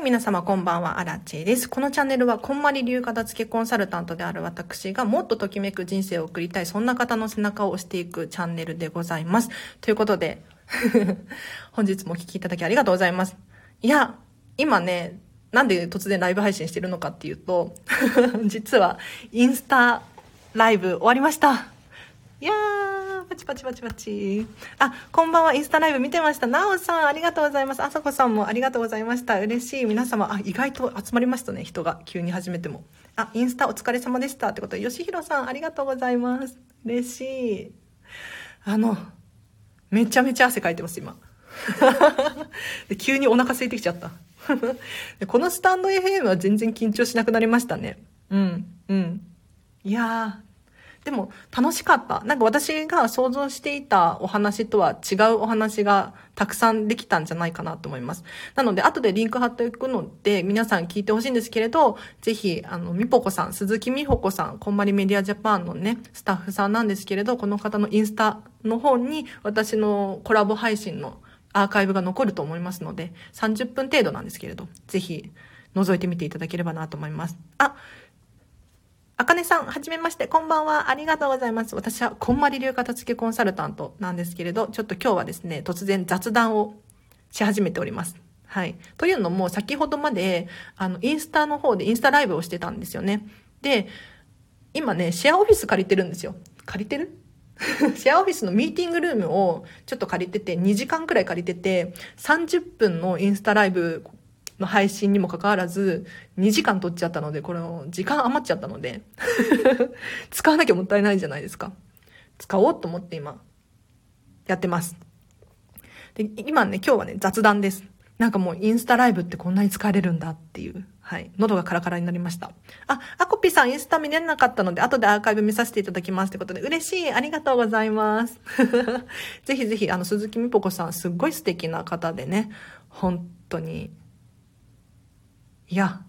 い、皆様こんばんは、アラチェです。このチャンネルは、こんまり流片付けコンサルタントである私が、もっとときめく人生を送りたい、そんな方の背中を押していくチャンネルでございます。ということで、本日もお聴きいただきありがとうございます。いや、今ね、なんで突然ライブ配信してるのかっていうと、実は、インスタライブ終わりました。いやー、パチパチパチパチ。あ、こんばんは。インスタライブ見てました。なおさん、ありがとうございます。あさこさんもありがとうございました。嬉しい。皆様、あ、意外と集まりましたね。人が。急に始めても。あ、インスタお疲れ様でした。ってことで、よしひろさん、ありがとうございます。嬉しい。あの、めちゃめちゃ汗かいてます、今。で急にお腹空いてきちゃった で。このスタンド FM は全然緊張しなくなりましたね。うん、うん。いやー、でも楽しかった。なんか私が想像していたお話とは違うお話がたくさんできたんじゃないかなと思います。なので、後でリンク貼っておくので、皆さん聞いてほしいんですけれど、ぜひ、あの、みぽこさん、鈴木みほこさん、こんまりメディアジャパンのね、スタッフさんなんですけれど、この方のインスタの方に、私のコラボ配信のアーカイブが残ると思いますので、30分程度なんですけれど、ぜひ、覗いてみていただければなと思います。あ、あかねさん、はじめまして、こんばんは。ありがとうございます。私は、こんまり流片付けコンサルタントなんですけれど、ちょっと今日はですね、突然雑談をし始めております。はい。というのも、先ほどまで、あの、インスタの方でインスタライブをしてたんですよね。で、今ね、シェアオフィス借りてるんですよ。借りてる？シェアオフィスのミーティングルームをちょっと借りてて、2時間くらい借りてて、30分のインスタライブの配信にもかかわらず、2時間取っちゃったので、これ時間余っちゃったので 使わなきゃもったいないじゃないですか。使おうと思って今、やってます。で、今ね、今日はね、雑談です。なんかもうインスタライブってこんなに使えれるんだっていう。はい。喉がカラカラになりました。あ、アコピさんインスタ見れなかったので、後でアーカイブ見させていただきますってことで、嬉しいありがとうございます。ぜひぜひ、あの、鈴木みぽこさん、すっごい素敵な方でね、本当に、いや、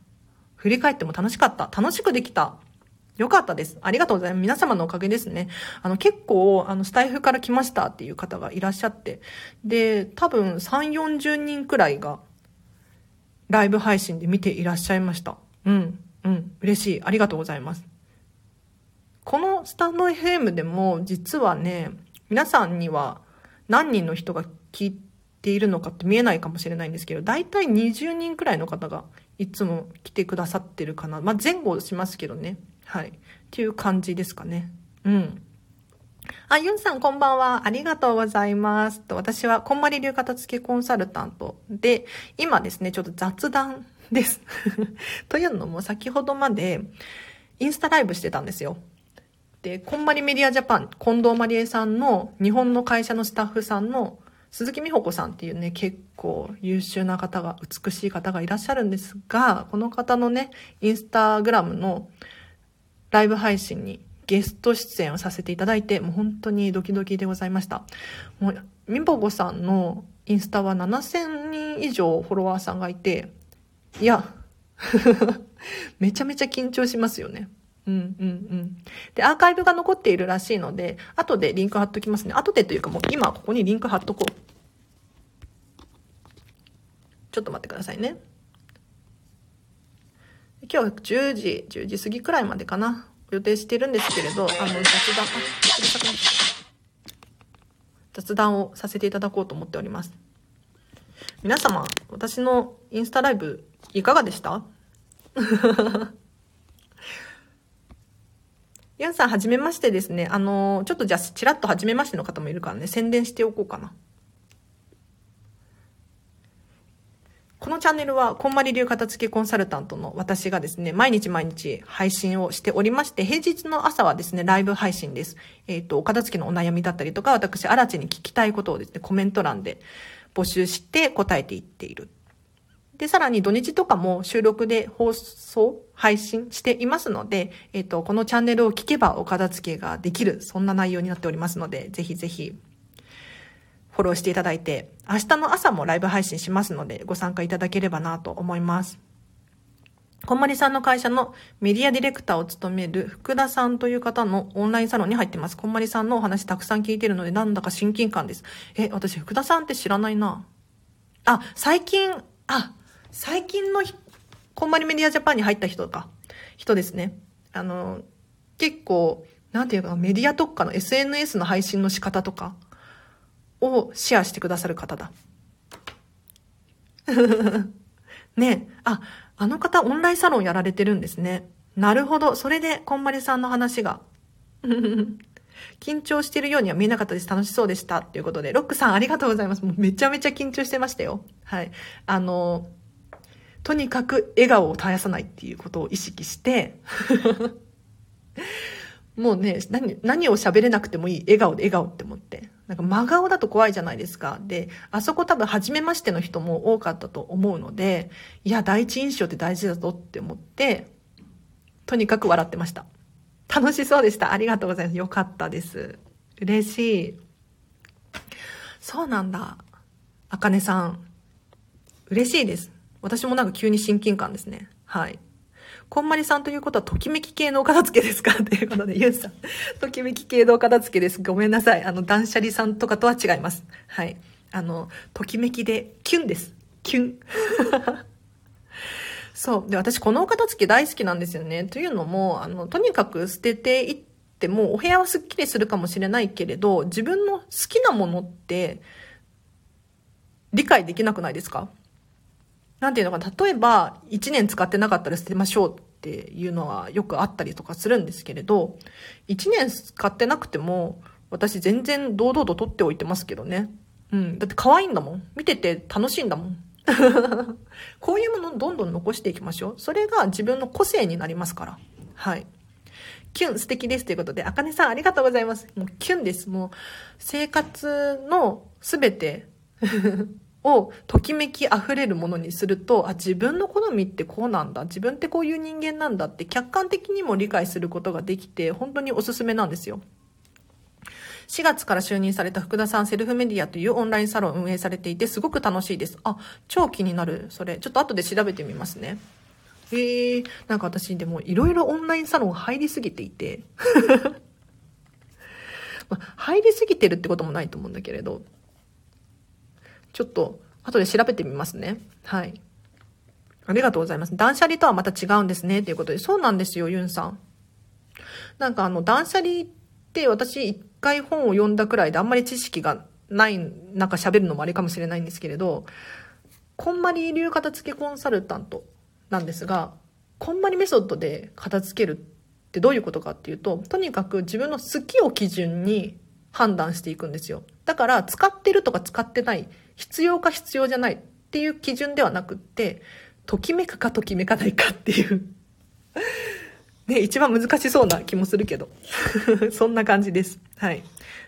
振り返っても楽しかった。楽しくできた。よかったです。ありがとうございます。皆様のおかげですね。あの、結構、あの、スタイフから来ましたっていう方がいらっしゃって。で、多分3、40人くらいが、ライブ配信で見ていらっしゃいました。うん、うん、嬉しい。ありがとうございます。このスタンド FM でも、実はね、皆さんには何人の人が聞いているのかって見えないかもしれないんですけど、大体20人くらいの方がいつも来てくださってるかな。まあ、前後しますけどね。はい。っていう感じですかね。うん。あ、ユンさんこんばんは。ありがとうございます。と私は、こんまり流片付けコンサルタントで、今ですね、ちょっと雑談です。というのも、先ほどまで、インスタライブしてたんですよ。で、こんまりメディアジャパン、近藤まりえさんの日本の会社のスタッフさんの鈴木美穂子さんっていうね、結構優秀な方が、美しい方がいらっしゃるんですが、この方のね、インスタグラムのライブ配信にゲスト出演をさせていただいて、もう本当にドキドキでございました。もう、みぼごさんのインスタは7000人以上フォロワーさんがいて、いや、めちゃめちゃ緊張しますよね。うんうんうん。で、アーカイブが残っているらしいので、後でリンク貼っときますね。後でというかもう今ここにリンク貼っとこう。ちょっと待ってくださいね。今日は10時、10時過ぎくらいまでかな。予定してるんですけれど、あの、雑談、あ、雑談をさせていただこうと思っております。皆様、私のインスタライブいかがでした？ユンさん、はじめましてですね。あの、ちょっとじゃあ、ちらっとはじめましての方もいるからね、宣伝しておこうかな。このチャンネルは、こんまり流片付けコンサルタントの私がですね、毎日毎日配信をしておりまして、平日の朝はですね、ライブ配信です。えっ、ー、と、お片付けのお悩みだったりとか、私、荒地に聞きたいことをですね、コメント欄で募集して答えていっているで、さらに土日とかも収録で放送、配信していますので、えっ、ー、と、このチャンネルを聞けばお片付けができる、そんな内容になっておりますので、ぜひぜひ、フォローしていただいて、明日の朝もライブ配信しますので、ご参加いただければなと思います。こんまりさんの会社のメディアディレクターを務める福田さんという方のオンラインサロンに入ってます。こんまりさんのお話たくさん聞いてるので、なんだか親近感です。え、私福田さんって知らないな。あ、最近、あ、最近のこんまりメディアジャパンに入った人か、人ですね。あの、結構、なんていうか、メディア特化の SNS の配信の仕方とかをシェアしてくださる方だ。ねあ、あの方オンラインサロンやられてるんですね。なるほど。それで、こんまりさんの話が。緊張してるようには見えなかったです。楽しそうでした。ということで、ロックさんありがとうございます。もうめちゃめちゃ緊張してましたよ。はい。あの、とにかく笑顔を絶やさないっていうことを意識して もうね、何、何を喋れなくてもいい。笑顔で笑顔って思って。なんか真顔だと怖いじゃないですか。で、あそこ多分初めましての人も多かったと思うので、いや、第一印象って大事だぞって思って、とにかく笑ってました。楽しそうでした。ありがとうございます。よかったです。嬉しい。そうなんだ。あかねさん。嬉しいです。私もなんか急に親近感ですね。はい。こんまりさんということは、ときめき系のお片付けですか？ということで、ゆうさん。ときめき系のお片付けです。ごめんなさい。あの、断捨離さんとかとは違います。はい。あの、ときめきで、キュンです。キュン。そう。で、私このお片付け大好きなんですよね。というのも、あの、とにかく捨てていっても、お部屋はスッキリするかもしれないけれど、自分の好きなものって、理解できなくないですか？なんていうのかな、例えば、1年使ってなかったら捨てましょうっていうのはよくあったりとかするんですけれど、1年使ってなくても、私全然堂々と取っておいてますけどね。うん。だって可愛いんだもん。見てて楽しいんだもん。こういうものをどんどん残していきましょう。それが自分の個性になりますから。はい。キュン素敵ですということで、あかねさんありがとうございます。もうキュンです。もう生活のすべて をときめき溢れるものにすると、あ、自分の好みってこうなんだ。自分ってこういう人間なんだって客観的にも理解することができて、本当におすすめなんですよ。4月から就任された福田さんセルフメディアというオンラインサロン運営されていて、すごく楽しいです。あ、超気になる。それ。ちょっと後で調べてみますね。へえー、なんか私でもいろいろオンラインサロン入りすぎていて 入りすぎてるってこともないと思うんだけれど、ちょっと、後で調べてみますね。はい。ありがとうございます。断捨離とはまた違うんですね。ということで、そうなんですよ、ユンさん。なんかあの、断捨離って私一回本を読んだくらいであんまり知識がない、なんか喋るのもあれかもしれないんですけれど、こんまり流片付けコンサルタントなんですが、こんまりメソッドで片付けるってどういうことかっていうと、とにかく自分の好きを基準に判断していくんですよ。だから、使ってるとか使ってない、必要か必要じゃないっていう基準ではなくって、ときめくかときめかないかっていう ね、一番難しそうな気もするけど。そんな感じです。はい。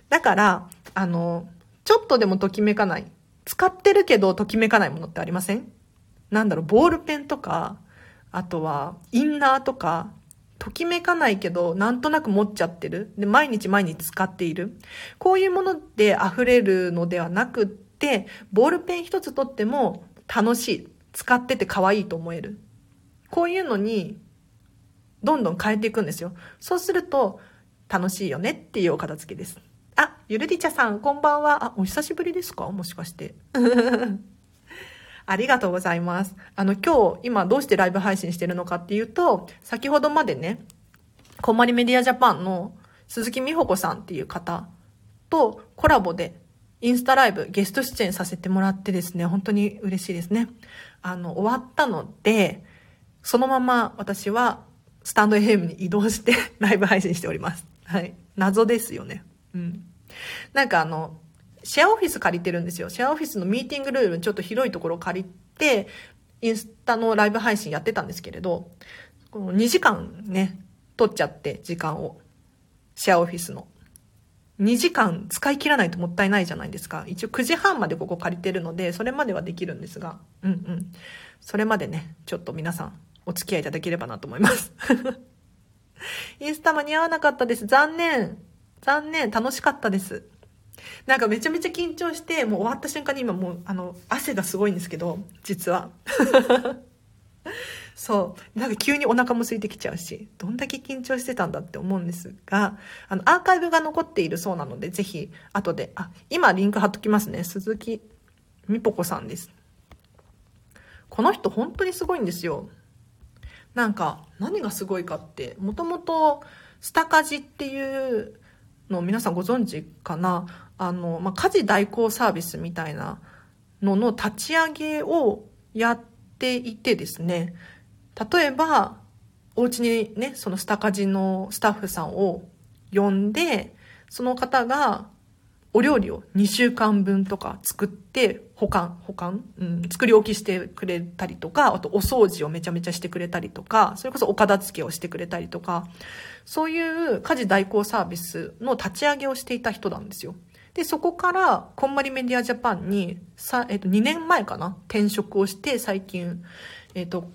だから、あの、ちょっとでもときめかない。使ってるけどときめかないものってありません？なんだろう、ボールペンとか、あとは、インナーとか、ときめかないけど、なんとなく持っちゃってる。で、毎日毎日使っている。こういうもので溢れるのではなくっ、ボールペン一つとっても楽しい。使ってて可愛いと思える。こういうのに、どんどん変えていくんですよ。そうすると、楽しいよねっていうお片付けです。あ、ゆるりちゃさん、こんばんは。あ、お久しぶりですか？もしかして。ありがとうございます。あの、今日、今どうしてライブ配信してるのかっていうと、先ほどまでね、こんまりメディアジャパンの鈴木美穂子さんっていう方とコラボでインスタライブゲスト出演させてもらってですね、本当に嬉しいですね。あの、終わったので、そのまま私はスタンド FM に移動して ライブ配信しております。はい。謎ですよね。うん。なんかあの、シェアオフィス借りてるんですよ。シェアオフィスのミーティングルームちょっと広いところ借りて、インスタのライブ配信やってたんですけれど、この2時間ね、取っちゃって、時間を。シェアオフィスの。2時間使い切らないともったいないじゃないですか。一応9時半までここ借りてるので、それまではできるんですが、うんうん。それまでね、ちょっと皆さんお付き合いいただければなと思います。インスタ間に合わなかったです。残念。残念。楽しかったです。なんかめちゃめちゃ緊張して、もう終わった瞬間に今もう、あの、汗がすごいんですけど、実は。そう。なんか急にお腹も空いてきちゃうし、どんだけ緊張してたんだって思うんですが、あの、アーカイブが残っているそうなので、ぜひ、後で、あ、今リンク貼っときますね。鈴木みぽこさんです。この人本当にすごいんですよ。なんか、何がすごいかって、もともと、スタカジっていうのを皆さんご存知かな？あの、まあ、家事代行サービスみたいなのの立ち上げをやっていてですね、例えば、お家にね、そのスタカジのスタッフさんを呼んで、その方がお料理を2週間分とか作って保管、保管うん、作り置きしてくれたりとか、あとお掃除をめちゃめちゃしてくれたりとか、それこそお片付けをしてくれたりとか、そういう家事代行サービスの立ち上げをしていた人なんですよ。で、そこから、こんまりメディアジャパンに、さ、えっ、と、2年前かな転職をして、最近、えっ、と、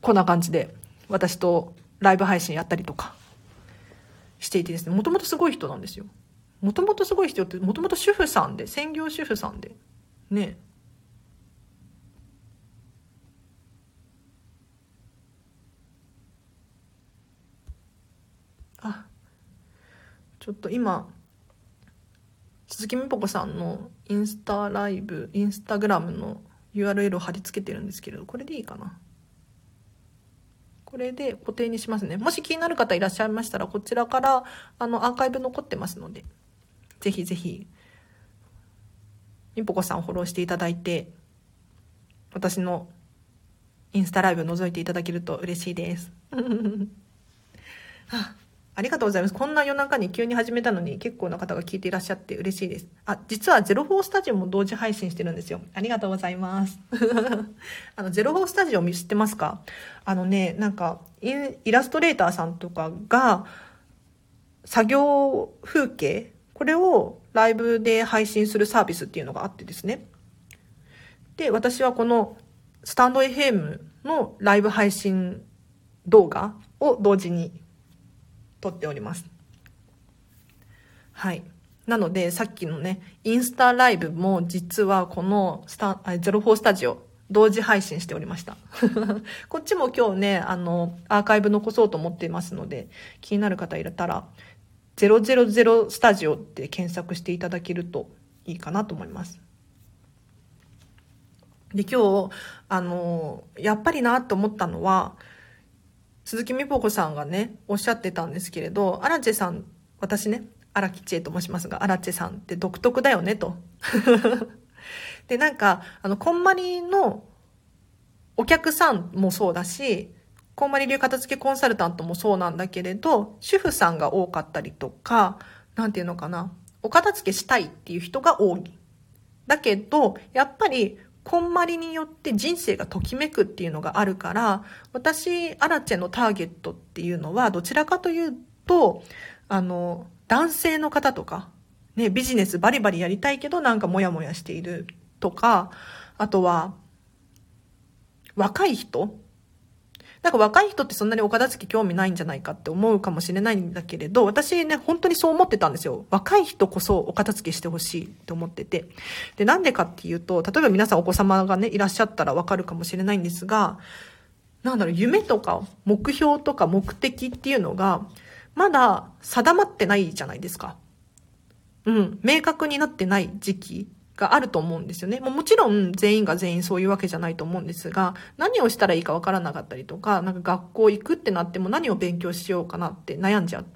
こんな感じで、私とライブ配信やったりとか、していてですね、もともとすごい人なんですよ。もともとすごい人って、もともと主婦さんで、専業主婦さんで、ね。あ、ちょっと今、鈴木美ぽ子さんのインスタライブ、インスタグラムの URL を貼り付けてるんですけれど、これでいいかな。これで固定にしますね。もし気になる方いらっしゃいましたら、こちらからあのアーカイブ残ってますので、ぜひぜひ、みぽこさんをフォローしていただいて、私のインスタライブ覗いていただけると嬉しいです。ありがとうございます。こんな夜中に急に始めたのに結構な方が聞いていらっしゃって嬉しいです。あ、実は04スタジオも同時配信してるんですよ。ありがとうございます。あの、04スタジオ知ってますか？あのね、なんかイ、イラストレーターさんとかが、作業風景これをライブで配信するサービスっていうのがあってですね。で、私はこのスタンド FM のライブ配信動画を同時に撮っております。はい。なので、さっきのね、インスタライブも実はこのスタ、04スタジオ、同時配信しておりました。こっちも今日ね、あの、アーカイブ残そうと思っていますので、気になる方いたら、000スタジオって検索していただけるといいかなと思います。で、今日、あの、やっぱりなと思ったのは、鈴木美保子さんがね、おっしゃってたんですけれど、荒地さん、私ね、荒木千恵と申しますが、荒地さんって独特だよね、と。で、なんか、あの、こんまりのお客さんもそうだし、こんまり流片付けコンサルタントもそうなんだけれど、主婦さんが多かったりとか、なんていうのかな、お片付けしたいっていう人が多い。だけど、やっぱりこんまりによって人生がときめくっていうのがあるから、私、アラチェのターゲットっていうのは、どちらかというと、あの、男性の方とか、ね、ビジネスバリバリやりたいけどなんかモヤモヤしているとか、あとは、若い人なんか若い人ってそんなにお片付け興味ないんじゃないかって思うかもしれないんだけれど、私ね、本当にそう思ってたんですよ。若い人こそお片付けしてほしいって思ってて。で、なんでかっていうと、例えば皆さんお子様がね、いらっしゃったらわかるかもしれないんですが、なんだろう、夢とか目標とか目的っていうのが、まだ定まってないじゃないですか。うん、明確になってない時期があると思うんですよね。ももちろん全員が全員そういうわけじゃないと思うんですが、何をしたらいいかわからなかったりとか、なんか学校行くってなっても何を勉強しようかなって悩んじゃう。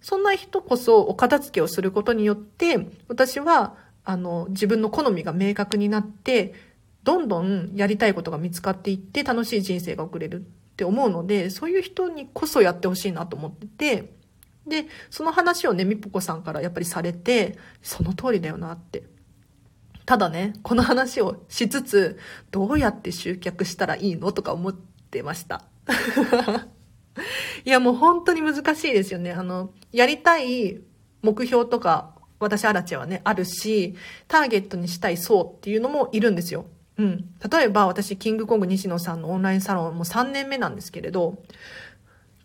そんな人こそお片付けをすることによって、私は、あの、自分の好みが明確になって、どんどんやりたいことが見つかっていって楽しい人生が送れるって思うので、そういう人にこそやってほしいなと思ってて、で、その話をね、みぽこさんからやっぱりされて、その通りだよなってただね、この話をしつつ、どうやって集客したらいいのとか思ってました。いや、もう本当に難しいですよね。あの、やりたい目標とか、私、アラチェはね、あるし、ターゲットにしたい層っていうのもいるんですよ。うん。例えば、私、キングコング西野さんのオンラインサロンも3年目なんですけれど、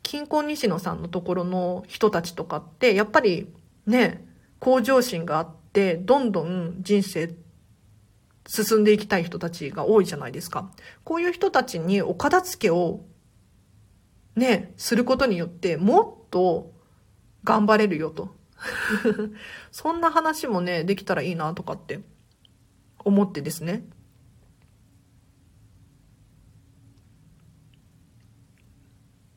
金婚西野さんのところの人たちとかって、やっぱりね、向上心があって、どんどん人生進んでいきたい人たちが多いじゃないですか。こういう人たちにお片付けをね、することによってもっと頑張れるよと。そんな話もね、できたらいいなとかって思ってですね。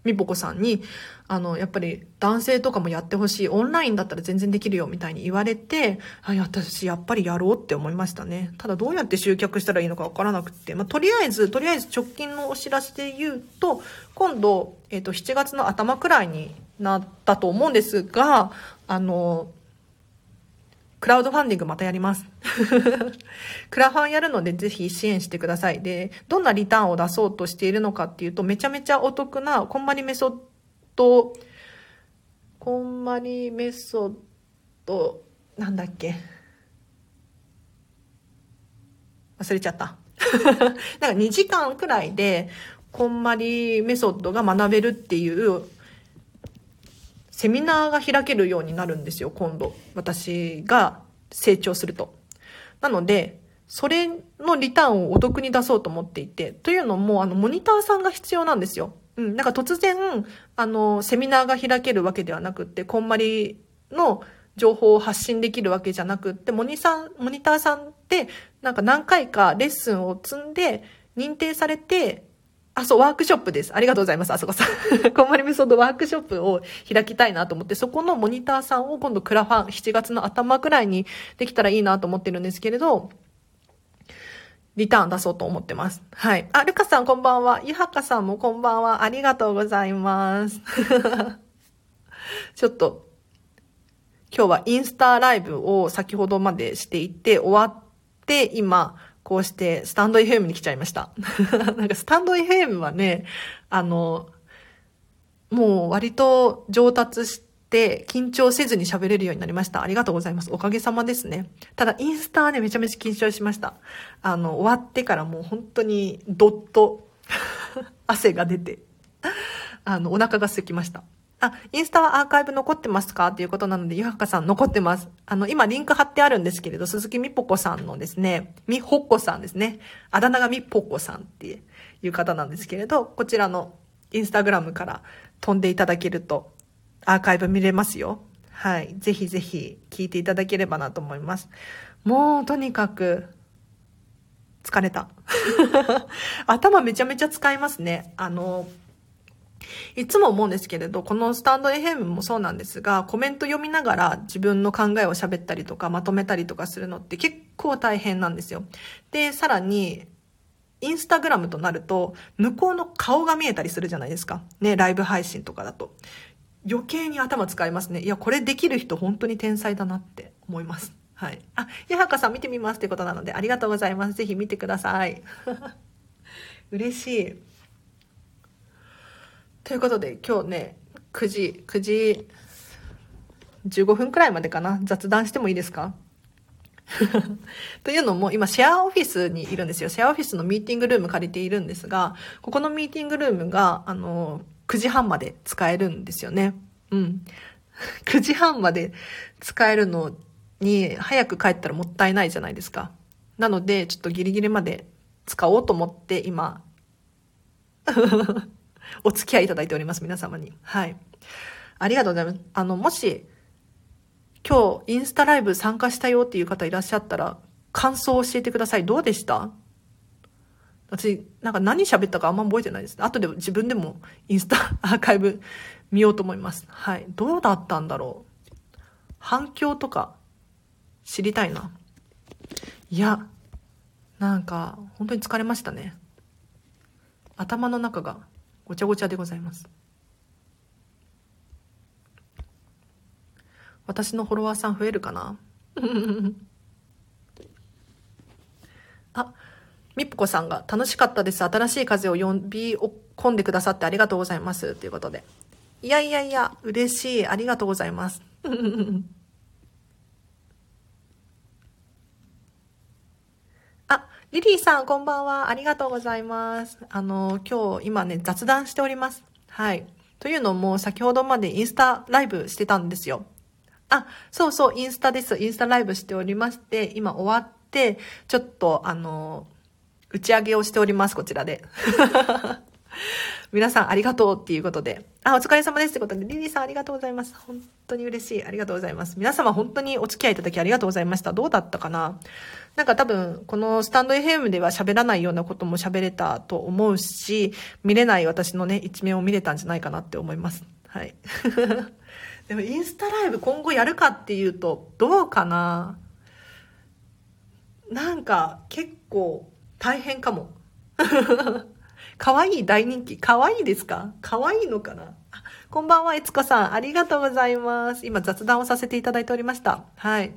みぽこさんに、あの、やっぱり男性とかもやってほしい。オンラインだったら全然できるよ、みたいに言われて、あ、私やっぱりやろうって思いましたね。ただどうやって集客したらいいのかわからなくて、まあ、とりあえず、とりあえず直近のお知らせで言うと、今度、えっ、ー、と、7月の頭くらいになったと思うんですが、あの、クラウドファンディングまたやります。クラファンやるのでぜひ支援してください。で、どんなリターンを出そうとしているのかっていうと、めちゃめちゃお得なこんまりメソッド、こんまりメソッド、なんだっけ？忘れちゃった。なんか2時間くらいで、こんまりメソッドが学べるっていうセミナーが開けるようになるんですよ、今度。私が成長すると。なので、それのリターンをお得に出そうと思っていて、というのも、あの、モニターさんが必要なんですよ。うん、なんか突然、あの、セミナーが開けるわけではなくって、こんまりの情報を発信できるわけじゃなくって、モニさん、モニターさんって、なんか何回かレッスンを積んで、認定されて、あ、そう、ワークショップです。ありがとうございます、あそこさん。こんまりメソッドワークショップを開きたいなと思って、そこのモニターさんを今度クラファン、7月の頭くらいにできたらいいなと思ってるんですけれど、リターン出そうと思ってます。はい。あ、ルカさんこんばんは。ゆはかさんもこんばんは。ありがとうございます。ちょっと、今日はインスタライブを先ほどまでしていて、終わって、今、こうしてスタンド FM に来ちゃいました。なんかスタンド FM はね、あの、もう割と上達して緊張せずに喋れるようになりました。ありがとうございます。おかげさまですね。ただインスタはね、めちゃめちゃ緊張しました。あの、終わってからもう本当にどっと 汗が出て、あの、お腹が空きました。あ、インスタはアーカイブ残ってますか？っていうことなので、ゆはかさん残ってます。あの、今リンク貼ってあるんですけれど、鈴木みぽこさんのですね、みほっこさんですね。あだ名がみぽこさんっていう方なんですけれど、こちらのインスタグラムから飛んでいただけると、アーカイブ見れますよ。はい。ぜひぜひ聞いていただければなと思います。もう、とにかく、疲れた。頭めちゃめちゃ使いますね。あの、いつも思うんですけれど、このスタンド FM もそうなんですが、コメント読みながら自分の考えを喋ったりとか、まとめたりとかするのって結構大変なんですよ。で、さらに、インスタグラムとなると、向こうの顔が見えたりするじゃないですか。ね、ライブ配信とかだと。余計に頭使いますね。いや、これできる人本当に天才だなって思います。はい。あ、ヤハカさん見てみますってことなので、ありがとうございます。ぜひ見てください。嬉しい。ということで今日ね9時9時15分くらいまでかな雑談してもいいですか？というのも今シェアオフィスにいるんですよ。シェアオフィスのミーティングルーム借りているんですが、ここのミーティングルームが、あの、9時半まで使えるんですよね。うん。9時半まで使えるのに早く帰ったらもったいないじゃないですか。なので、ちょっとギリギリまで使おうと思って今 お付き合いいただいております、皆様に。はい。ありがとうございます。あの、もし、今日インスタライブ参加したよっていう方いらっしゃったら、感想を教えてください。どうでした？私、なんか何喋ったかあんま覚えてないです。後で自分でもインスタ アーカイブ見ようと思います。はい。どうだったんだろう？反響とか知りたいな。いや、なんか本当に疲れましたね。頭の中がごちゃごちゃでございます。私のフォロワーさん増えるかな？あみっぽこさんが楽しかったです。新しい風を呼び込んでくださってありがとうございます。ということで。いやいやいや嬉しい。ありがとうございます。リリーさん、こんばんは。ありがとうございます。あの、今日、今ね、雑談しております。はい。というのも、先ほどまでインスタライブしてたんですよ。あ、そうそう、インスタです。インスタライブしておりまして、今終わって、ちょっと、あの、打ち上げをしております、こちらで。皆さんありがとうっていうことで。あ、お疲れ様ですってことで、リリーさんありがとうございます。本当に嬉しい。ありがとうございます。皆様本当にお付き合いいただきありがとうございました。どうだったかな？なんか多分、このスタンド FM では喋らないようなことも喋れたと思うし、見れない私のね、一面を見れたんじゃないかなって思います。はい。でもインスタライブ今後やるかっていうと、どうかな？なんか結構大変かも。可愛い大人気。可愛いですか？可愛いのかな？こんばんは、えつこさん。ありがとうございます。今雑談をさせていただいておりました。はい。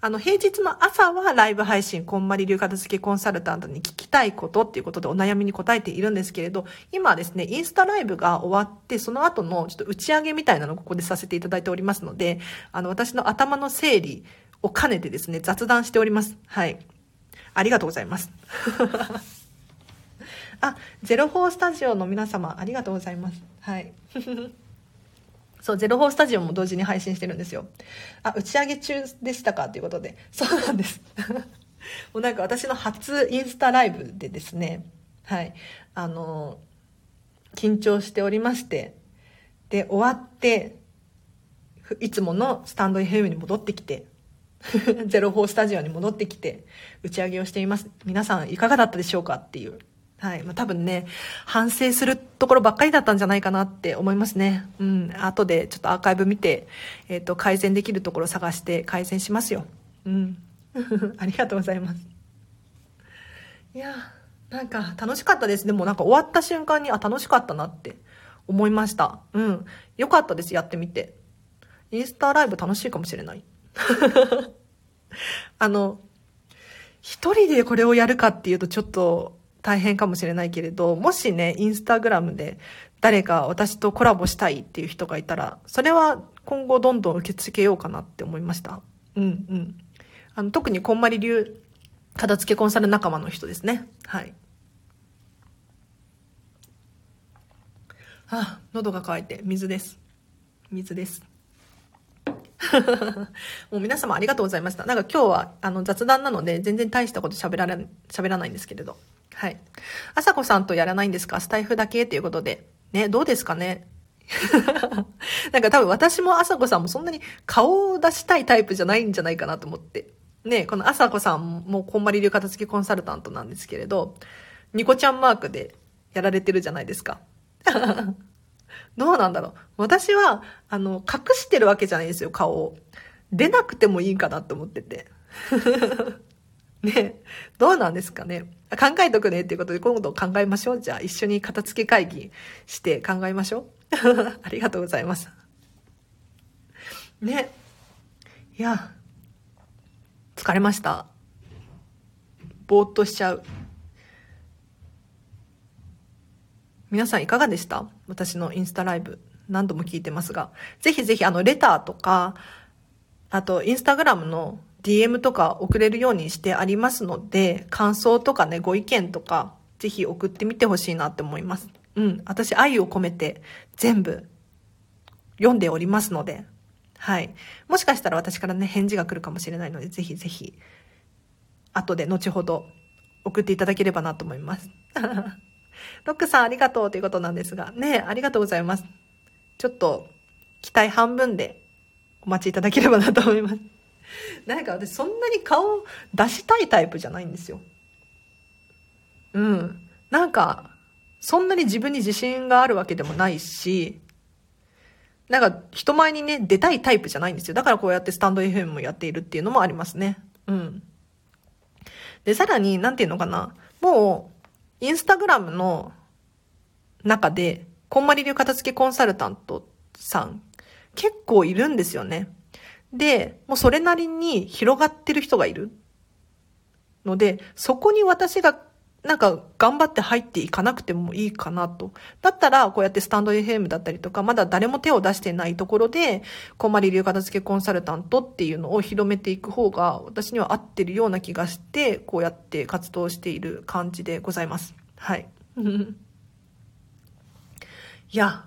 あの、平日の朝はライブ配信、こんまり流片付けコンサルタントに聞きたいことっていうことでお悩みに答えているんですけれど、今はですね、インスタライブが終わって、その後のちょっと打ち上げみたいなのをここでさせていただいておりますので、あの、私の頭の整理を兼ねてですね、雑談しております。はい。ありがとうございます。あ、ゼロフォースタジオの皆様、ありがとうございます。はい。そう、ゼロフォースタジオも同時に配信してるんですよ。あ、打ち上げ中でしたかということで。そうなんです。もうなんか私の初インスタライブでですね、はい、あの、緊張しておりまして、で、終わって、いつものスタンド FM に戻ってきて、ゼロフォースタジオに戻ってきて、打ち上げをしています。皆さんいかがだったでしょうかっていう。はい。まあ、多分ね、反省するところばっかりだったんじゃないかなって思いますね。うん。後でちょっとアーカイブ見て、えっ、ー、と、改善できるところ探して改善しますよ。うん。ありがとうございます。いや、なんか楽しかったです。でもなんか終わった瞬間に、あ、楽しかったなって思いました。うん。よかったです、やってみて。インスタライブ楽しいかもしれない。あの、一人でこれをやるかっていうとちょっと大変かもしれないけれど、もしね、インスタグラムで誰か私とコラボしたいっていう人がいたら、それは今後どんどん受け付けようかなって思いました。うんうん。あの、特にこんまり流片付けコンサル仲間の人ですね。はい。あ、喉が渇いて水です。水です。もう皆様ありがとうございました。なんか今日はあの雑談なので全然大したこと喋られ、喋らないんですけれど。はい。あさこさんとやらないんですか？スタイフだけ？っていうことで。ね、どうですかね？なんか多分私もあさこさんもそんなに顔を出したいタイプじゃないんじゃないかなと思って。ね、このあさこさんもこんまり流片付けコンサルタントなんですけれど、ニコちゃんマークでやられてるじゃないですか。どうなんだろう？私は、あの、隠してるわけじゃないんですよ、顔を。出なくてもいいかなと思ってて。ね、どうなんですかね。考えとくねっていうことで今度考えましょう。じゃあ一緒に片付け会議して考えましょう。ありがとうございます。ね。いや、疲れました。ぼーっとしちゃう。皆さんいかがでした？私のインスタライブ。何度も聞いてますが。ぜひぜひあのレターとか、あとインスタグラムの DM とか送れるようにしてありますので、感想とかね、ご意見とか、ぜひ送ってみてほしいなって思います。うん。私愛を込めて全部読んでおりますので、はい。もしかしたら私からね、返事が来るかもしれないので、ぜひぜひ、後で後ほど送っていただければなと思います。ロックさんありがとうということなんですが、ねありがとうございます。ちょっと、期待半分でお待ちいただければなと思います。なんか私そんなに顔出したいタイプじゃないんですよ。うん。なんか、そんなに自分に自信があるわけでもないし、なんか人前にね、出たいタイプじゃないんですよ。だからこうやってスタンド FM もやっているっていうのもありますね。うん。で、さらに、なんていうのかな。もう、インスタグラムの中で、こんまり流片付けコンサルタントさん、結構いるんですよね。で、もうそれなりに広がってる人がいる。ので、そこに私がなんか頑張って入っていかなくてもいいかなと。だったら、こうやってスタンド FM だったりとか、まだ誰も手を出してないところで、こんまり流片付けコンサルタントっていうのを広めていく方が、私には合ってるような気がして、こうやって活動している感じでございます。はい。いや、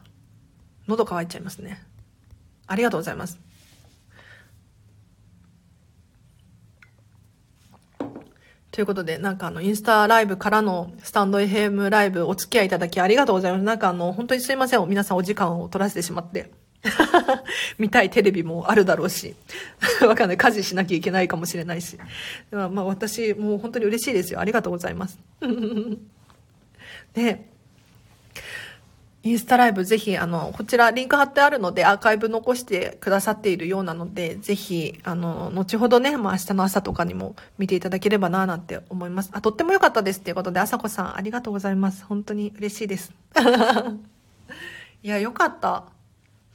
喉乾いちゃいますね。ありがとうございます。ということで、なんかあの、インスタライブからのスタンド FM ライブお付き合いいただきありがとうございます。なんかあの、本当にすいません。皆さんお時間を取らせてしまって。見たいテレビもあるだろうし。わかんない。家事しなきゃいけないかもしれないし。まあ、まあ、私、もう本当に嬉しいですよ。ありがとうございます。で、インスタライブぜひ、あの、こちらリンク貼ってあるのでアーカイブ残してくださっているようなので、ぜひ、あの、後ほどね、まあ明日の朝とかにも見ていただければななんて思います。あ、とっても良かったですっていうことで、あさこさんありがとうございます。本当に嬉しいです。いや、良かった。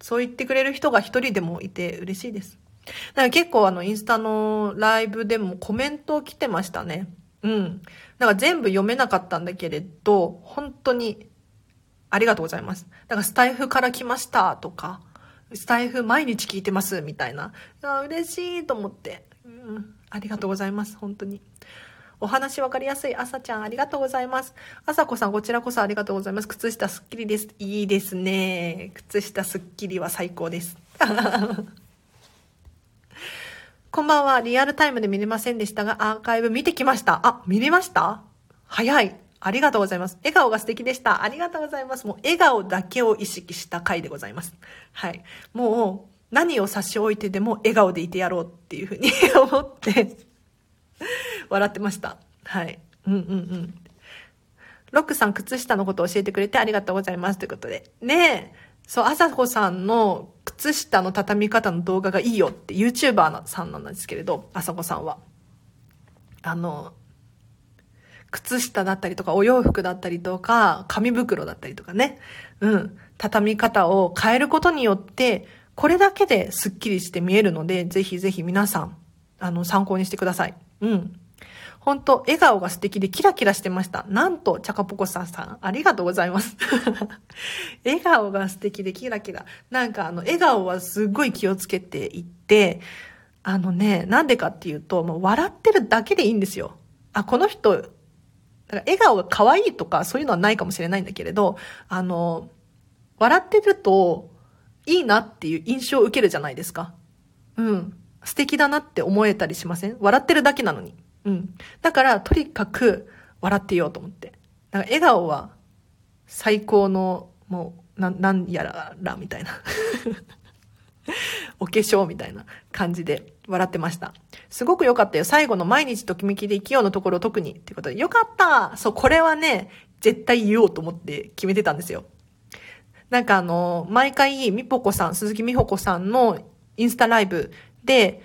そう言ってくれる人が一人でもいて嬉しいです。だか結構あの、インスタのライブでもコメント来てましたね。うん。だか全部読めなかったんだけれど、本当にありがとうございます。だからスタイフから来ましたとか、スタイフ毎日聞いてますみたいな。あ嬉しいと思って、うん。ありがとうございます。本当に。お話わかりやすい。朝ちゃん、ありがとうございます。朝子さん、こちらこそありがとうございます。靴下すっきりです。いいですね。靴下すっきりは最高です。こんばんは。リアルタイムで見れませんでしたが、アーカイブ見てきました。あ、見れました？早い。ありがとうございます。笑顔が素敵でした。ありがとうございます。もう笑顔だけを意識した回でございます。はい。もう何を差し置いてでも笑顔でいてやろうっていうふうに 思って笑ってました。はい。うんうんうん。ロックさん、靴下のことを教えてくれてありがとうございます。ということで。ねえ。そう、あさこさんの靴下の畳み方の動画がいいよって YouTuber さんなんですけれど、あさこさんは。あの、靴下だったりとか、お洋服だったりとか、紙袋だったりとかね。うん。畳み方を変えることによって、これだけでスッキリして見えるので、ぜひぜひ皆さん、あの、参考にしてください。うん。本当笑顔が素敵でキラキラしてました。なんと、チャカポコさんさん、ありがとうございます。笑顔が素敵でキラキラ。なんかあの、笑顔はすっごい気をつけていって、あのね、なんでかっていうと、もう笑ってるだけでいいんですよ。あ、この人、だから笑顔が可愛いとかそういうのはないかもしれないんだけれど、あの、笑ってるといいなっていう印象を受けるじゃないですか。うん。素敵だなって思えたりしません？笑ってるだけなのに。うん。だから、とにかく笑っていようと思って。だから笑顔は最高の、もう、な、なんやら、みたいな。お化粧みたいな感じで笑ってました。すごく良かったよ。最後の毎日ときめきで生きようのところ特に。ってことで、よかったそう、これはね、絶対言おうと思って決めてたんですよ。なんかあの、毎回、みぽこさん、鈴木みほこさんのインスタライブで、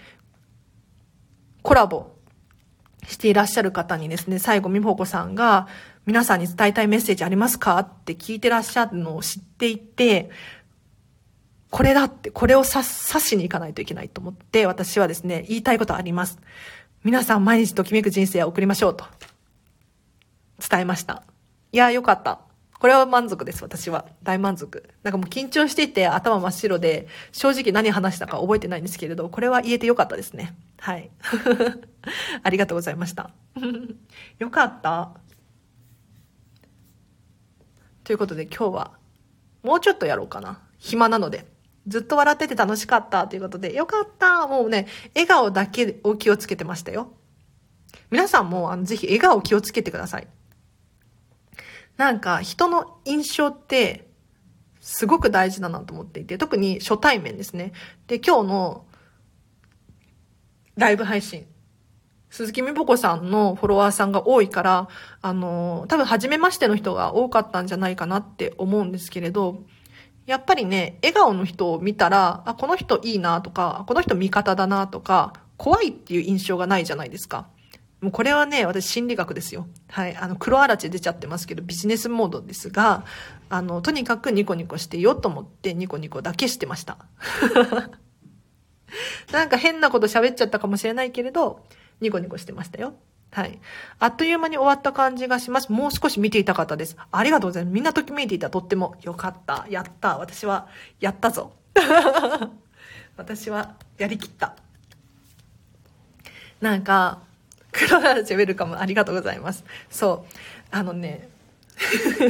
コラボしていらっしゃる方にですね、最後みほこさんが、皆さんに伝えたいメッセージありますかって聞いてらっしゃるのを知っていて、これだって、これを刺しに行かないといけないと思って、私はですね、言いたいことあります。皆さん毎日ときめく人生を送りましょうと。伝えました。いや、よかった。これは満足です、私は。大満足。なんかもう緊張していて頭真っ白で、正直何話したか覚えてないんですけれど、これは言えてよかったですね。はい。ありがとうございました。よかった。ということで今日は、もうちょっとやろうかな。暇なので。ずっと笑ってて楽しかったということで、よかったもうね、笑顔だけを気をつけてましたよ。皆さんも、あの、ぜひ笑顔気をつけてください。なんか、人の印象って、すごく大事だなと思っていて、特に初対面ですね。で、今日の、ライブ配信。鈴木みぽこさんのフォロワーさんが多いから、あの、多分初めましての人が多かったんじゃないかなって思うんですけれど、やっぱりね、笑顔の人を見たら、あ、この人いいなとか、この人味方だなとか、怖いっていう印象がないじゃないですか。もうこれはね、私心理学ですよ。はい。あの、黒あらち出ちゃってますけど、ビジネスモードですが、あの、とにかくニコニコしてよと思ってニコニコだけしてました。なんか変なこと喋っちゃったかもしれないけれど、ニコニコしてましたよ。はい。あっという間に終わった感じがします。もう少し見ていたかったです。ありがとうございます。みんなときめいていた。とってもよかった。やった。私は、やったぞ。私は、やりきった。なんか、黒原ジェウェルカムありがとうございます。そう。あのね、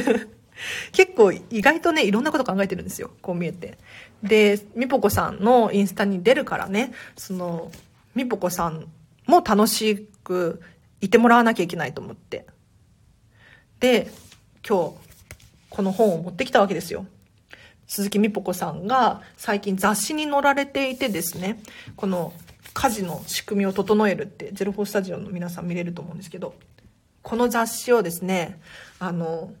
結構意外とね、いろんなこと考えてるんですよ。こう見えて。で、みぽこさんのインスタに出るからね、その、みぽこさんも楽しくいてもらわなきゃいけないと思って。で、今日、この本を持ってきたわけですよ。鈴木美ぽ子さんが最近雑誌に載られていてですね、この家事の仕組みを整えるってゼロフォースタジオの皆さん見れると思うんですけど、この雑誌をですね、あの、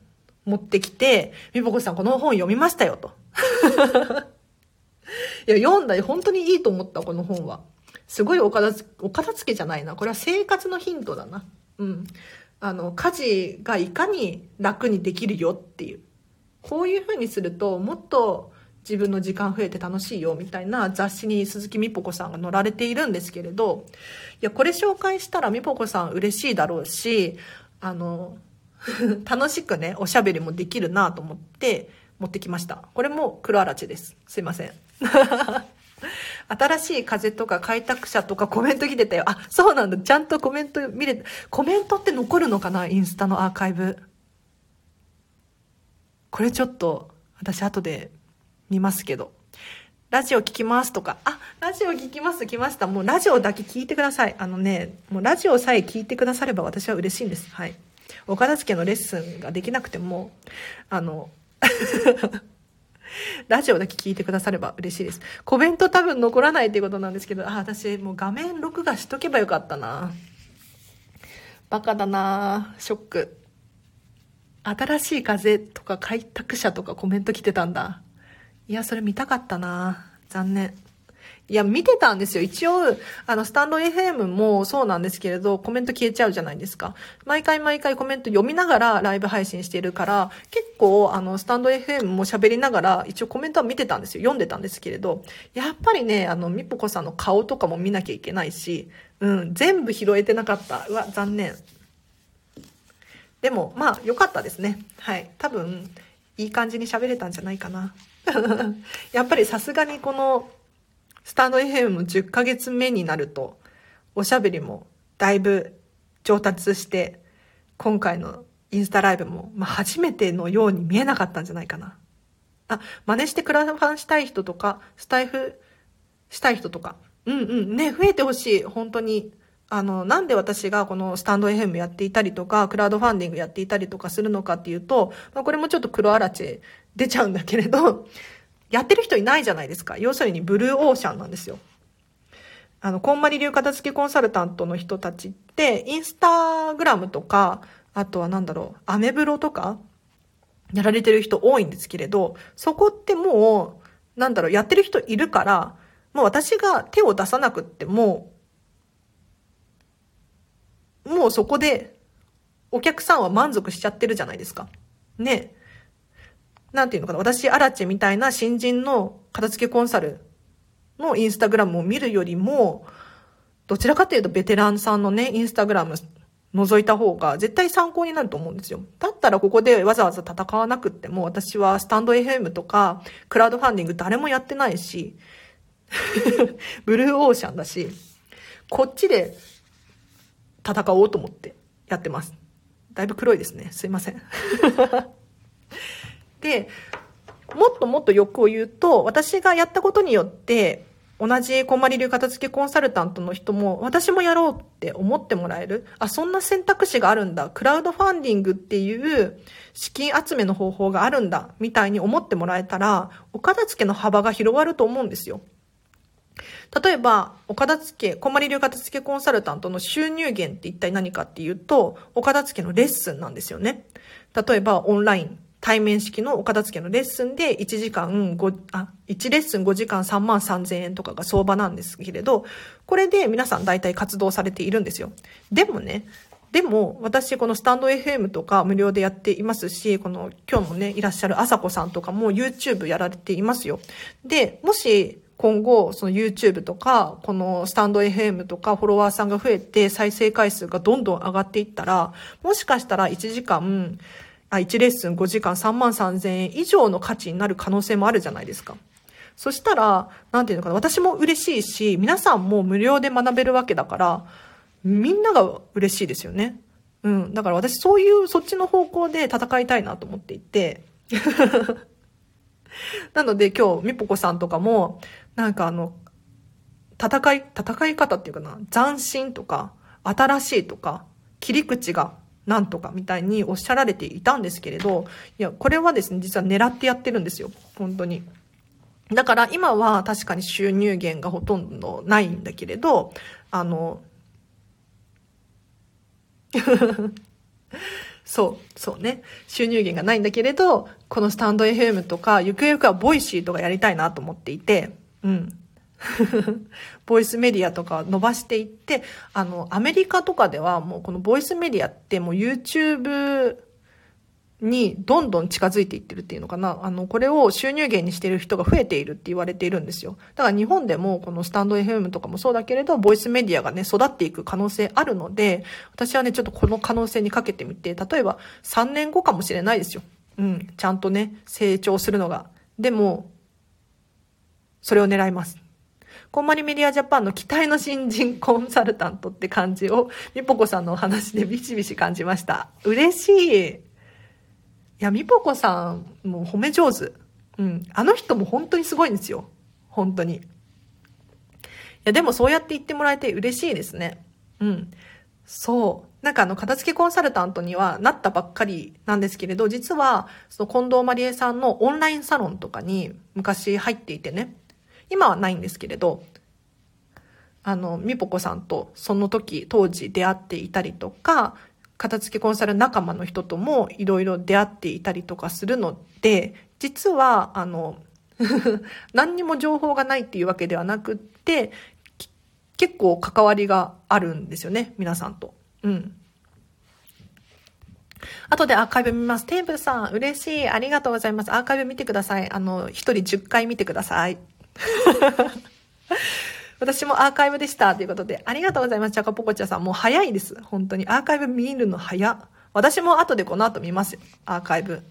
持ってきて、みぽこさんこの本読みましたよと。いや、読んだり本当にいいと思った、この本は。すごいお片付お片付けじゃないな。これは生活のヒントだな。うん。あの、家事がいかに楽にできるよっていう。こういう風にすると、もっと自分の時間増えて楽しいよみたいな雑誌に鈴木みぽこさんが載られているんですけれど、いや、これ紹介したらみぽこさん嬉しいだろうし、あの、楽しくね、おしゃべりもできるなと思って持ってきました。これも黒あらちです。すいません。新しい風とか開拓者とかコメント来てたよ。あ、そうなんだ。ちゃんとコメント見れ、コメントって残るのかな？インスタのアーカイブ。これちょっと、私後で見ますけど。ラジオ聞きますとか、あ、ラジオ聞きます来ました。もうラジオだけ聞いてください。あのね、もうラジオさえ聞いてくだされば私は嬉しいんです。はい。お片付けのレッスンができなくても、あの、ラジオだけ聞いてくだされば嬉しいです。コメント多分残らないっていうことなんですけど、あ、私もう画面録画しとけばよかったな。バカだなショック。新しい風とか開拓者とかコメント来てたんだ。いや、それ見たかったな残念。いや、見てたんですよ。一応、あの、スタンド FM もそうなんですけれど、コメント消えちゃうじゃないですか。毎回毎回コメント読みながらライブ配信してるから、結構、あの、スタンド FM も喋りながら、一応コメントは見てたんですよ。読んでたんですけれど、やっぱりね、あの、みぽこさんの顔とかも見なきゃいけないし、うん、全部拾えてなかった。うわ、残念。でも、まあ、良かったですね。はい。多分、いい感じに喋れたんじゃないかな。やっぱりさすがにこの、スタンド FM も10ヶ月目になると、おしゃべりもだいぶ上達して、今回のインスタライブも、まあ、初めてのように見えなかったんじゃないかな。あ、真似してクラファンしたい人とか、スタイフしたい人とか、うんうん、ね、増えてほしい、本当に。あの、なんで私がこのスタンド FM やっていたりとか、クラウドファンディングやっていたりとかするのかっていうと、まあ、これもちょっと黒あらち出ちゃうんだけれど、やってる人いないじゃないですか。要するにブルーオーシャンなんですよ。あの、こんまり流片付けコンサルタントの人たちって、インスタグラムとか、あとはなんだろう、アメブロとか、やられてる人多いんですけれど、そこってもう、なんだろう、やってる人いるから、もう私が手を出さなくっても、もうそこで、お客さんは満足しちゃってるじゃないですか。ね。なんていうのかな、私、アラチェみたいな新人の片付けコンサルのインスタグラムを見るよりも、どちらかというとベテランさんのね、インスタグラム覗いた方が絶対参考になると思うんですよ。だったらここでわざわざ戦わなくっても、私はスタンド FM とか、クラウドファンディング誰もやってないし、ブルーオーシャンだし、こっちで戦おうと思ってやってます。だいぶ黒いですね。すいません。で、もっともっと欲を言うと、私がやったことによって、同じこんまり流片付けコンサルタントの人も、私もやろうって思ってもらえる。あ、そんな選択肢があるんだ。クラウドファンディングっていう資金集めの方法があるんだ。みたいに思ってもらえたら、お片付けの幅が広がると思うんですよ。例えば、お片付け、こんまり流片付けコンサルタントの収入源って一体何かっていうと、お片付けのレッスンなんですよね。例えば、オンライン対面式のお片付けのレッスンで1時間5、あ、1レッスン5時間3万3000円とかが相場なんですけれど、これで皆さん大体活動されているんですよ。でもね、でも、私、このスタンド FM とか無料でやっていますし、この今日もね、いらっしゃるあさこさんとかも YouTube やられていますよ。で、もし、今後、その YouTube とか、このスタンド FM とかフォロワーさんが増えて再生回数がどんどん上がっていったら、もしかしたら1時間、あ、1レッスン5時間3万3000円以上の価値になる可能性もあるじゃないですか。そしたら、なんていうのかな、私も嬉しいし、皆さんも無料で学べるわけだから、みんなが嬉しいですよね。うん。だから私そういう、そっちの方向で戦いたいなと思っていて。なので今日、みぽこさんとかも、なんかあの、戦い、戦い方っていうかな、斬新とか、新しいとか、切り口がなんとかみたいにおっしゃられていたんですけれど、いや、これはですね、実は狙ってやってるんですよ。本当に。だから今は確かに収入源がほとんどないんだけれど、あの、そう、そうね。収入源がないんだけれど、このスタンド FM とか、ゆくゆくは Voicy とかやりたいなと思っていて、うん。ボイスメディアとか伸ばしていって、あの、アメリカとかではもうこのボイスメディアってもう YouTube にどんどん近づいていってるっていうのかな。あの、これを収入源にしてる人が増えているって言われているんですよ。だから日本でもこのスタンド FM とかもそうだけれど、ボイスメディアがね、育っていく可能性あるので、私はね、ちょっとこの可能性にかけてみて、例えば3年後かもしれないですよ。うん。ちゃんとね、成長するのが。でも、それを狙います。こんまりメディアジャパンの期待の新人コンサルタントって感じを、みぽこさんのお話でビシビシ感じました。嬉しい。いや、みぽこさん、も褒め上手。うん。あの人も本当にすごいんですよ。本当に。いや、でもそうやって言ってもらえて嬉しいですね。うん。そう。なんかあの、片付けコンサルタントにはなったばっかりなんですけれど、実は、その近藤まりえさんのオンラインサロンとかに昔入っていてね。今はないんですけれど、あの、みぽこさんとその時、当時出会っていたりとか、片付けコンサル仲間の人ともいろいろ出会っていたりとかするので、実は、あの、何にも情報がないっていうわけではなくって、結構関わりがあるんですよね、皆さんと。うん。後でアーカイブ見ます。テーブさん、嬉しい。ありがとうございます。アーカイブ見てください。あの、一人10回見てください。私もアーカイブでした。ということで、ありがとうございます。チャカポコチャさん。もう早いです。本当に。アーカイブ見るの早。私も後でこの後見ますよ。アーカイブ。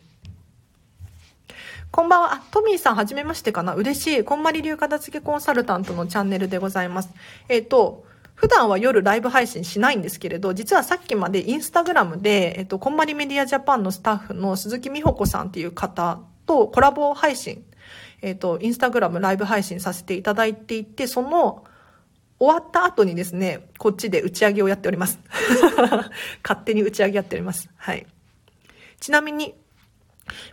こんばんは。あ、トミーさん、はじめましてかな嬉しい。こんまり流片付けコンサルタントのチャンネルでございます。えっ、ー、と、普段は夜ライブ配信しないんですけれど、実はさっきまでインスタグラムで、えっ、ー、と、こんまりメディアジャパンのスタッフの鈴木美穂子さんっていう方とコラボ配信えっ、ー、と、インスタグラムライブ配信させていただいていて、その、終わった後にですね、こっちで打ち上げをやっております。勝手に打ち上げやっております。はい。ちなみに、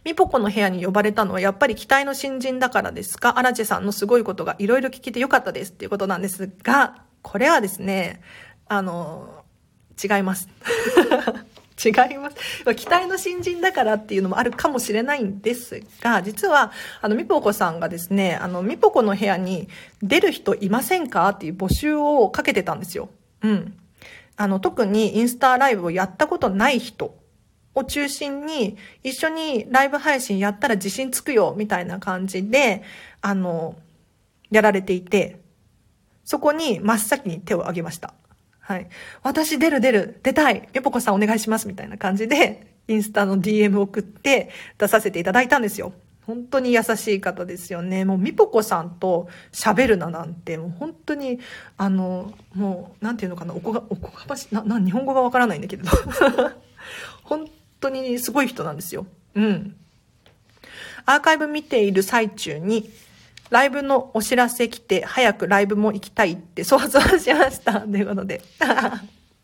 みぽこの部屋に呼ばれたのはやっぱり期待の新人だからですか？アラチェさんのすごいことがいろいろ聞けてよかったですっていうことなんですが、これはですね、あの、違います。違います。期待の新人だからっていうのもあるかもしれないんですが、実は、あの、みぽこさんがですね、あの、みぽこの部屋に出る人いませんかっていう募集をかけてたんですよ。うん。あの、特にインスタライブをやったことない人を中心に、一緒にライブ配信やったら自信つくよ、みたいな感じで、あの、やられていて、そこに真っ先に手を挙げました。はい。私出る出る、出たい、エポコさんお願いしますみたいな感じで、インスタの DM 送って出させていただいたんですよ。本当に優しい方ですよね。もう、みぽこさんと喋るななんて、もう本当に、あの、もう、なんていうのかな、おこが、おこがまし、な、な、日本語がわからないんだけれど。本当にすごい人なんですよ。うん。アーカイブ見ている最中に、ライブのお知らせ来て、早くライブも行きたいって想像しました。ということで。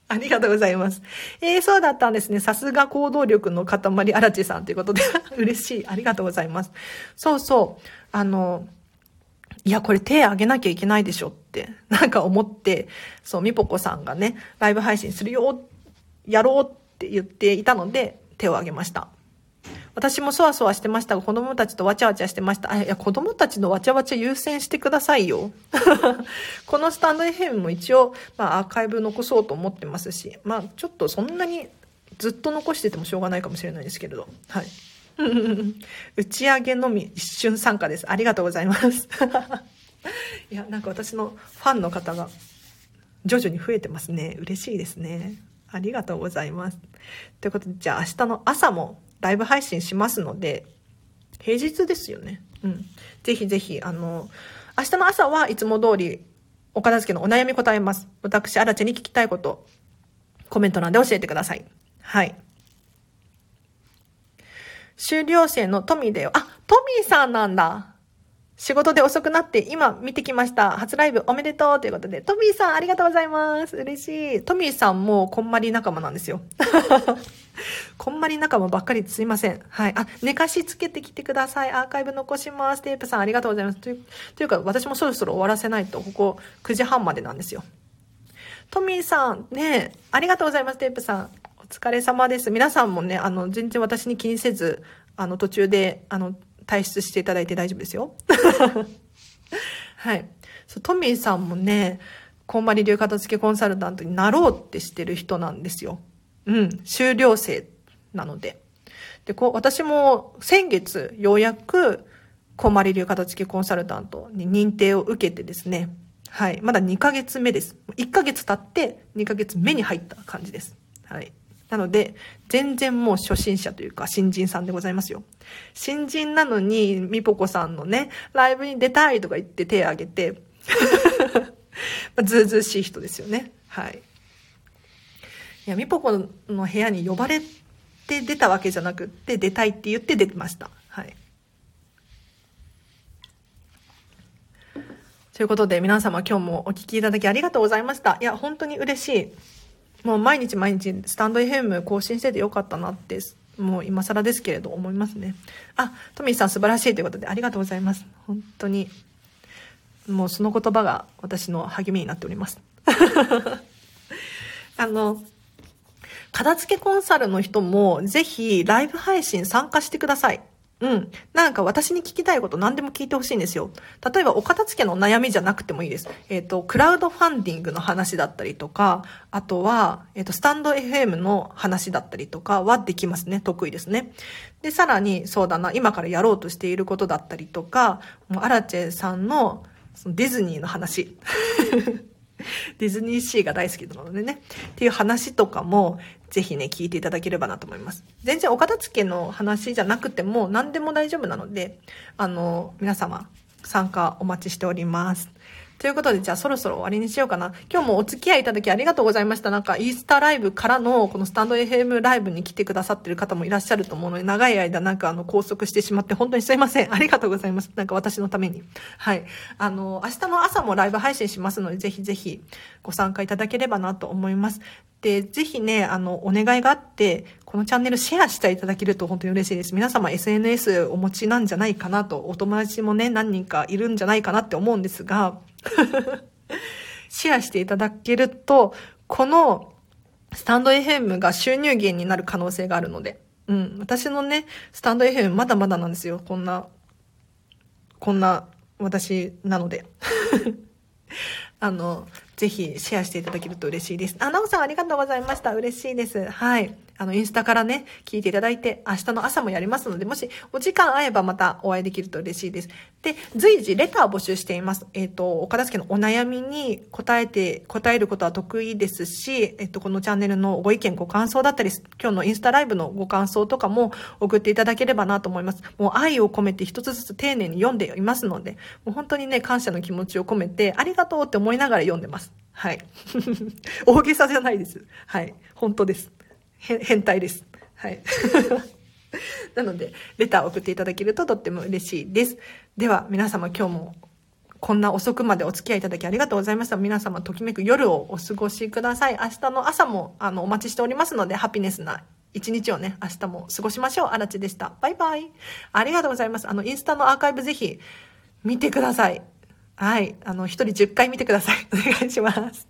ありがとうございます。えー、そうだったんですね。さすが行動力の塊、荒地さんということで 嬉しい。ありがとうございます。そうそう。あの、いや、これ手挙げなきゃいけないでしょって、なんか思って、そう、みぽこさんがね、ライブ配信するよ、やろうって言っていたので、手を挙げました。私もそわそわしてましたが、子供たちとわちゃわちゃしてました。あ、いや、子供たちのわちゃわちゃ優先してくださいよ。このスタンド FM も一応、まあ、アーカイブ残そうと思ってますし、まあ、ちょっとそんなにずっと残しててもしょうがないかもしれないですけれど。はい。打ち上げのみ一瞬参加です。ありがとうございます。いや、なんか私のファンの方が徐々に増えてますね。嬉しいですね。ありがとうございます。ということで、じゃあ明日の朝もライブ配信しますので、平日ですよね。うん。ぜひぜひ、あの、明日の朝はいつも通り、お片付けのお悩み答えます。私、アラチェに聞きたいこと、コメント欄で教えてください。はい。修了生のトミーだよ。あ、トミーさんなんだ。仕事で遅くなって今見てきました。初ライブおめでとうということで、トミーさんありがとうございます。嬉しい。トミーさんもこんまり仲間なんですよ。こんまり仲間ばっかりすいません。はい。あ、寝かしつけてきてください。アーカイブ残します。テープさんありがとうございます。というというか、私もそろそろ終わらせないと、ここ9時半までなんですよ。トミーさん、ねありがとうございます、テープさん。お疲れ様です。皆さんもね、あの、全然私に気にせず、あの、途中で、あの、退出していただいて大丈夫ですよ。はい。そう、トミーさんもね、こんまり流片付けコンサルタントになろうってしてる人なんですよ。うん。修了生なので。で、こう、私も先月ようやく、こんまり流片付けコンサルタントに認定を受けてですね。はい。まだ2ヶ月目です。1ヶ月経って2ヶ月目に入った感じです。はい。なので、全然もう初心者というか新人さんでございますよ。新人なのに、みぽこさんのね、ライブに出たいとか言って手を挙げて、ずうずうしい人ですよね。はい。いや、みぽこの部屋に呼ばれて出たわけじゃなくって、出たいって言って出てました。はい。ということで、皆様今日もお聞きいただきありがとうございました。いや、本当に嬉しい。もう毎日毎日スタンド FM 更新しててよかったなって、もう今更ですけれど思いますね。あ、トミーさん素晴らしいということでありがとうございます。本当に、もうその言葉が私の励みになっております。あの、片付けコンサルの人もぜひライブ配信参加してください。うん。なんか私に聞きたいこと何でも聞いてほしいんですよ。例えばお片付けの悩みじゃなくてもいいです。えっ、ー、と、クラウドファンディングの話だったりとか、あとは、えっ、ー、と、スタンド FM の話だったりとかはできますね。得意ですね。で、さらに、そうだな、今からやろうとしていることだったりとか、もうアラチェさんのそのディズニーの話。ディズニーシーが大好きなのでね。っていう話とかも、ぜひね、聞いていただければなと思います。全然お片付けの話じゃなくても、何でも大丈夫なので、あの、皆様、参加お待ちしております。ということで、じゃあそろそろ終わりにしようかな。今日もお付き合いいただきありがとうございました。なんか、イースターライブからの、このスタンド FM ライブに来てくださってる方もいらっしゃると思うので、長い間なんかあの、拘束してしまって、本当にすいません。ありがとうございます。なんか私のために。はい。あの、明日の朝もライブ配信しますので、ぜひぜひご参加いただければなと思います。で、ぜひね、あの、お願いがあって、このチャンネルシェアしていただけると本当に嬉しいです。皆様 SNS お持ちなんじゃないかなと、お友達もね、何人かいるんじゃないかなって思うんですが、シェアしていただけると、このスタンド FM が収入源になる可能性があるので、うん、私のね、スタンド FM まだまだなんですよ。こんな、こんな私なので。あの、ぜひシェアしていただけると嬉しいです。あ、なおさんありがとうございました。嬉しいです。はい。あの、インスタからね、聞いていただいて、明日の朝もやりますので、もしお時間合えばまたお会いできると嬉しいです。で、随時レターを募集しています。えっ、ー、と、お片付けのお悩みに答えて、答えることは得意ですし、えっ、ー、と、このチャンネルのご意見、ご感想だったり、今日のインスタライブのご感想とかも送っていただければなと思います。もう愛を込めて一つずつ丁寧に読んでいますので、もう本当にね、感謝の気持ちを込めて、ありがとうって思いながら読んでます。はい。大げさじゃないです。はい。本当です。変態です。はい。なので、レターを送っていただけるととっても嬉しいです。では、皆様今日もこんな遅くまでお付き合いいただきありがとうございました。皆様、ときめく夜をお過ごしください。明日の朝も、あの、お待ちしておりますので、ハピネスな一日をね、明日も過ごしましょう。あらちでした。バイバイ。ありがとうございます。あの、インスタのアーカイブぜひ、見てください。はい。あの、一人10回見てください。お願いします。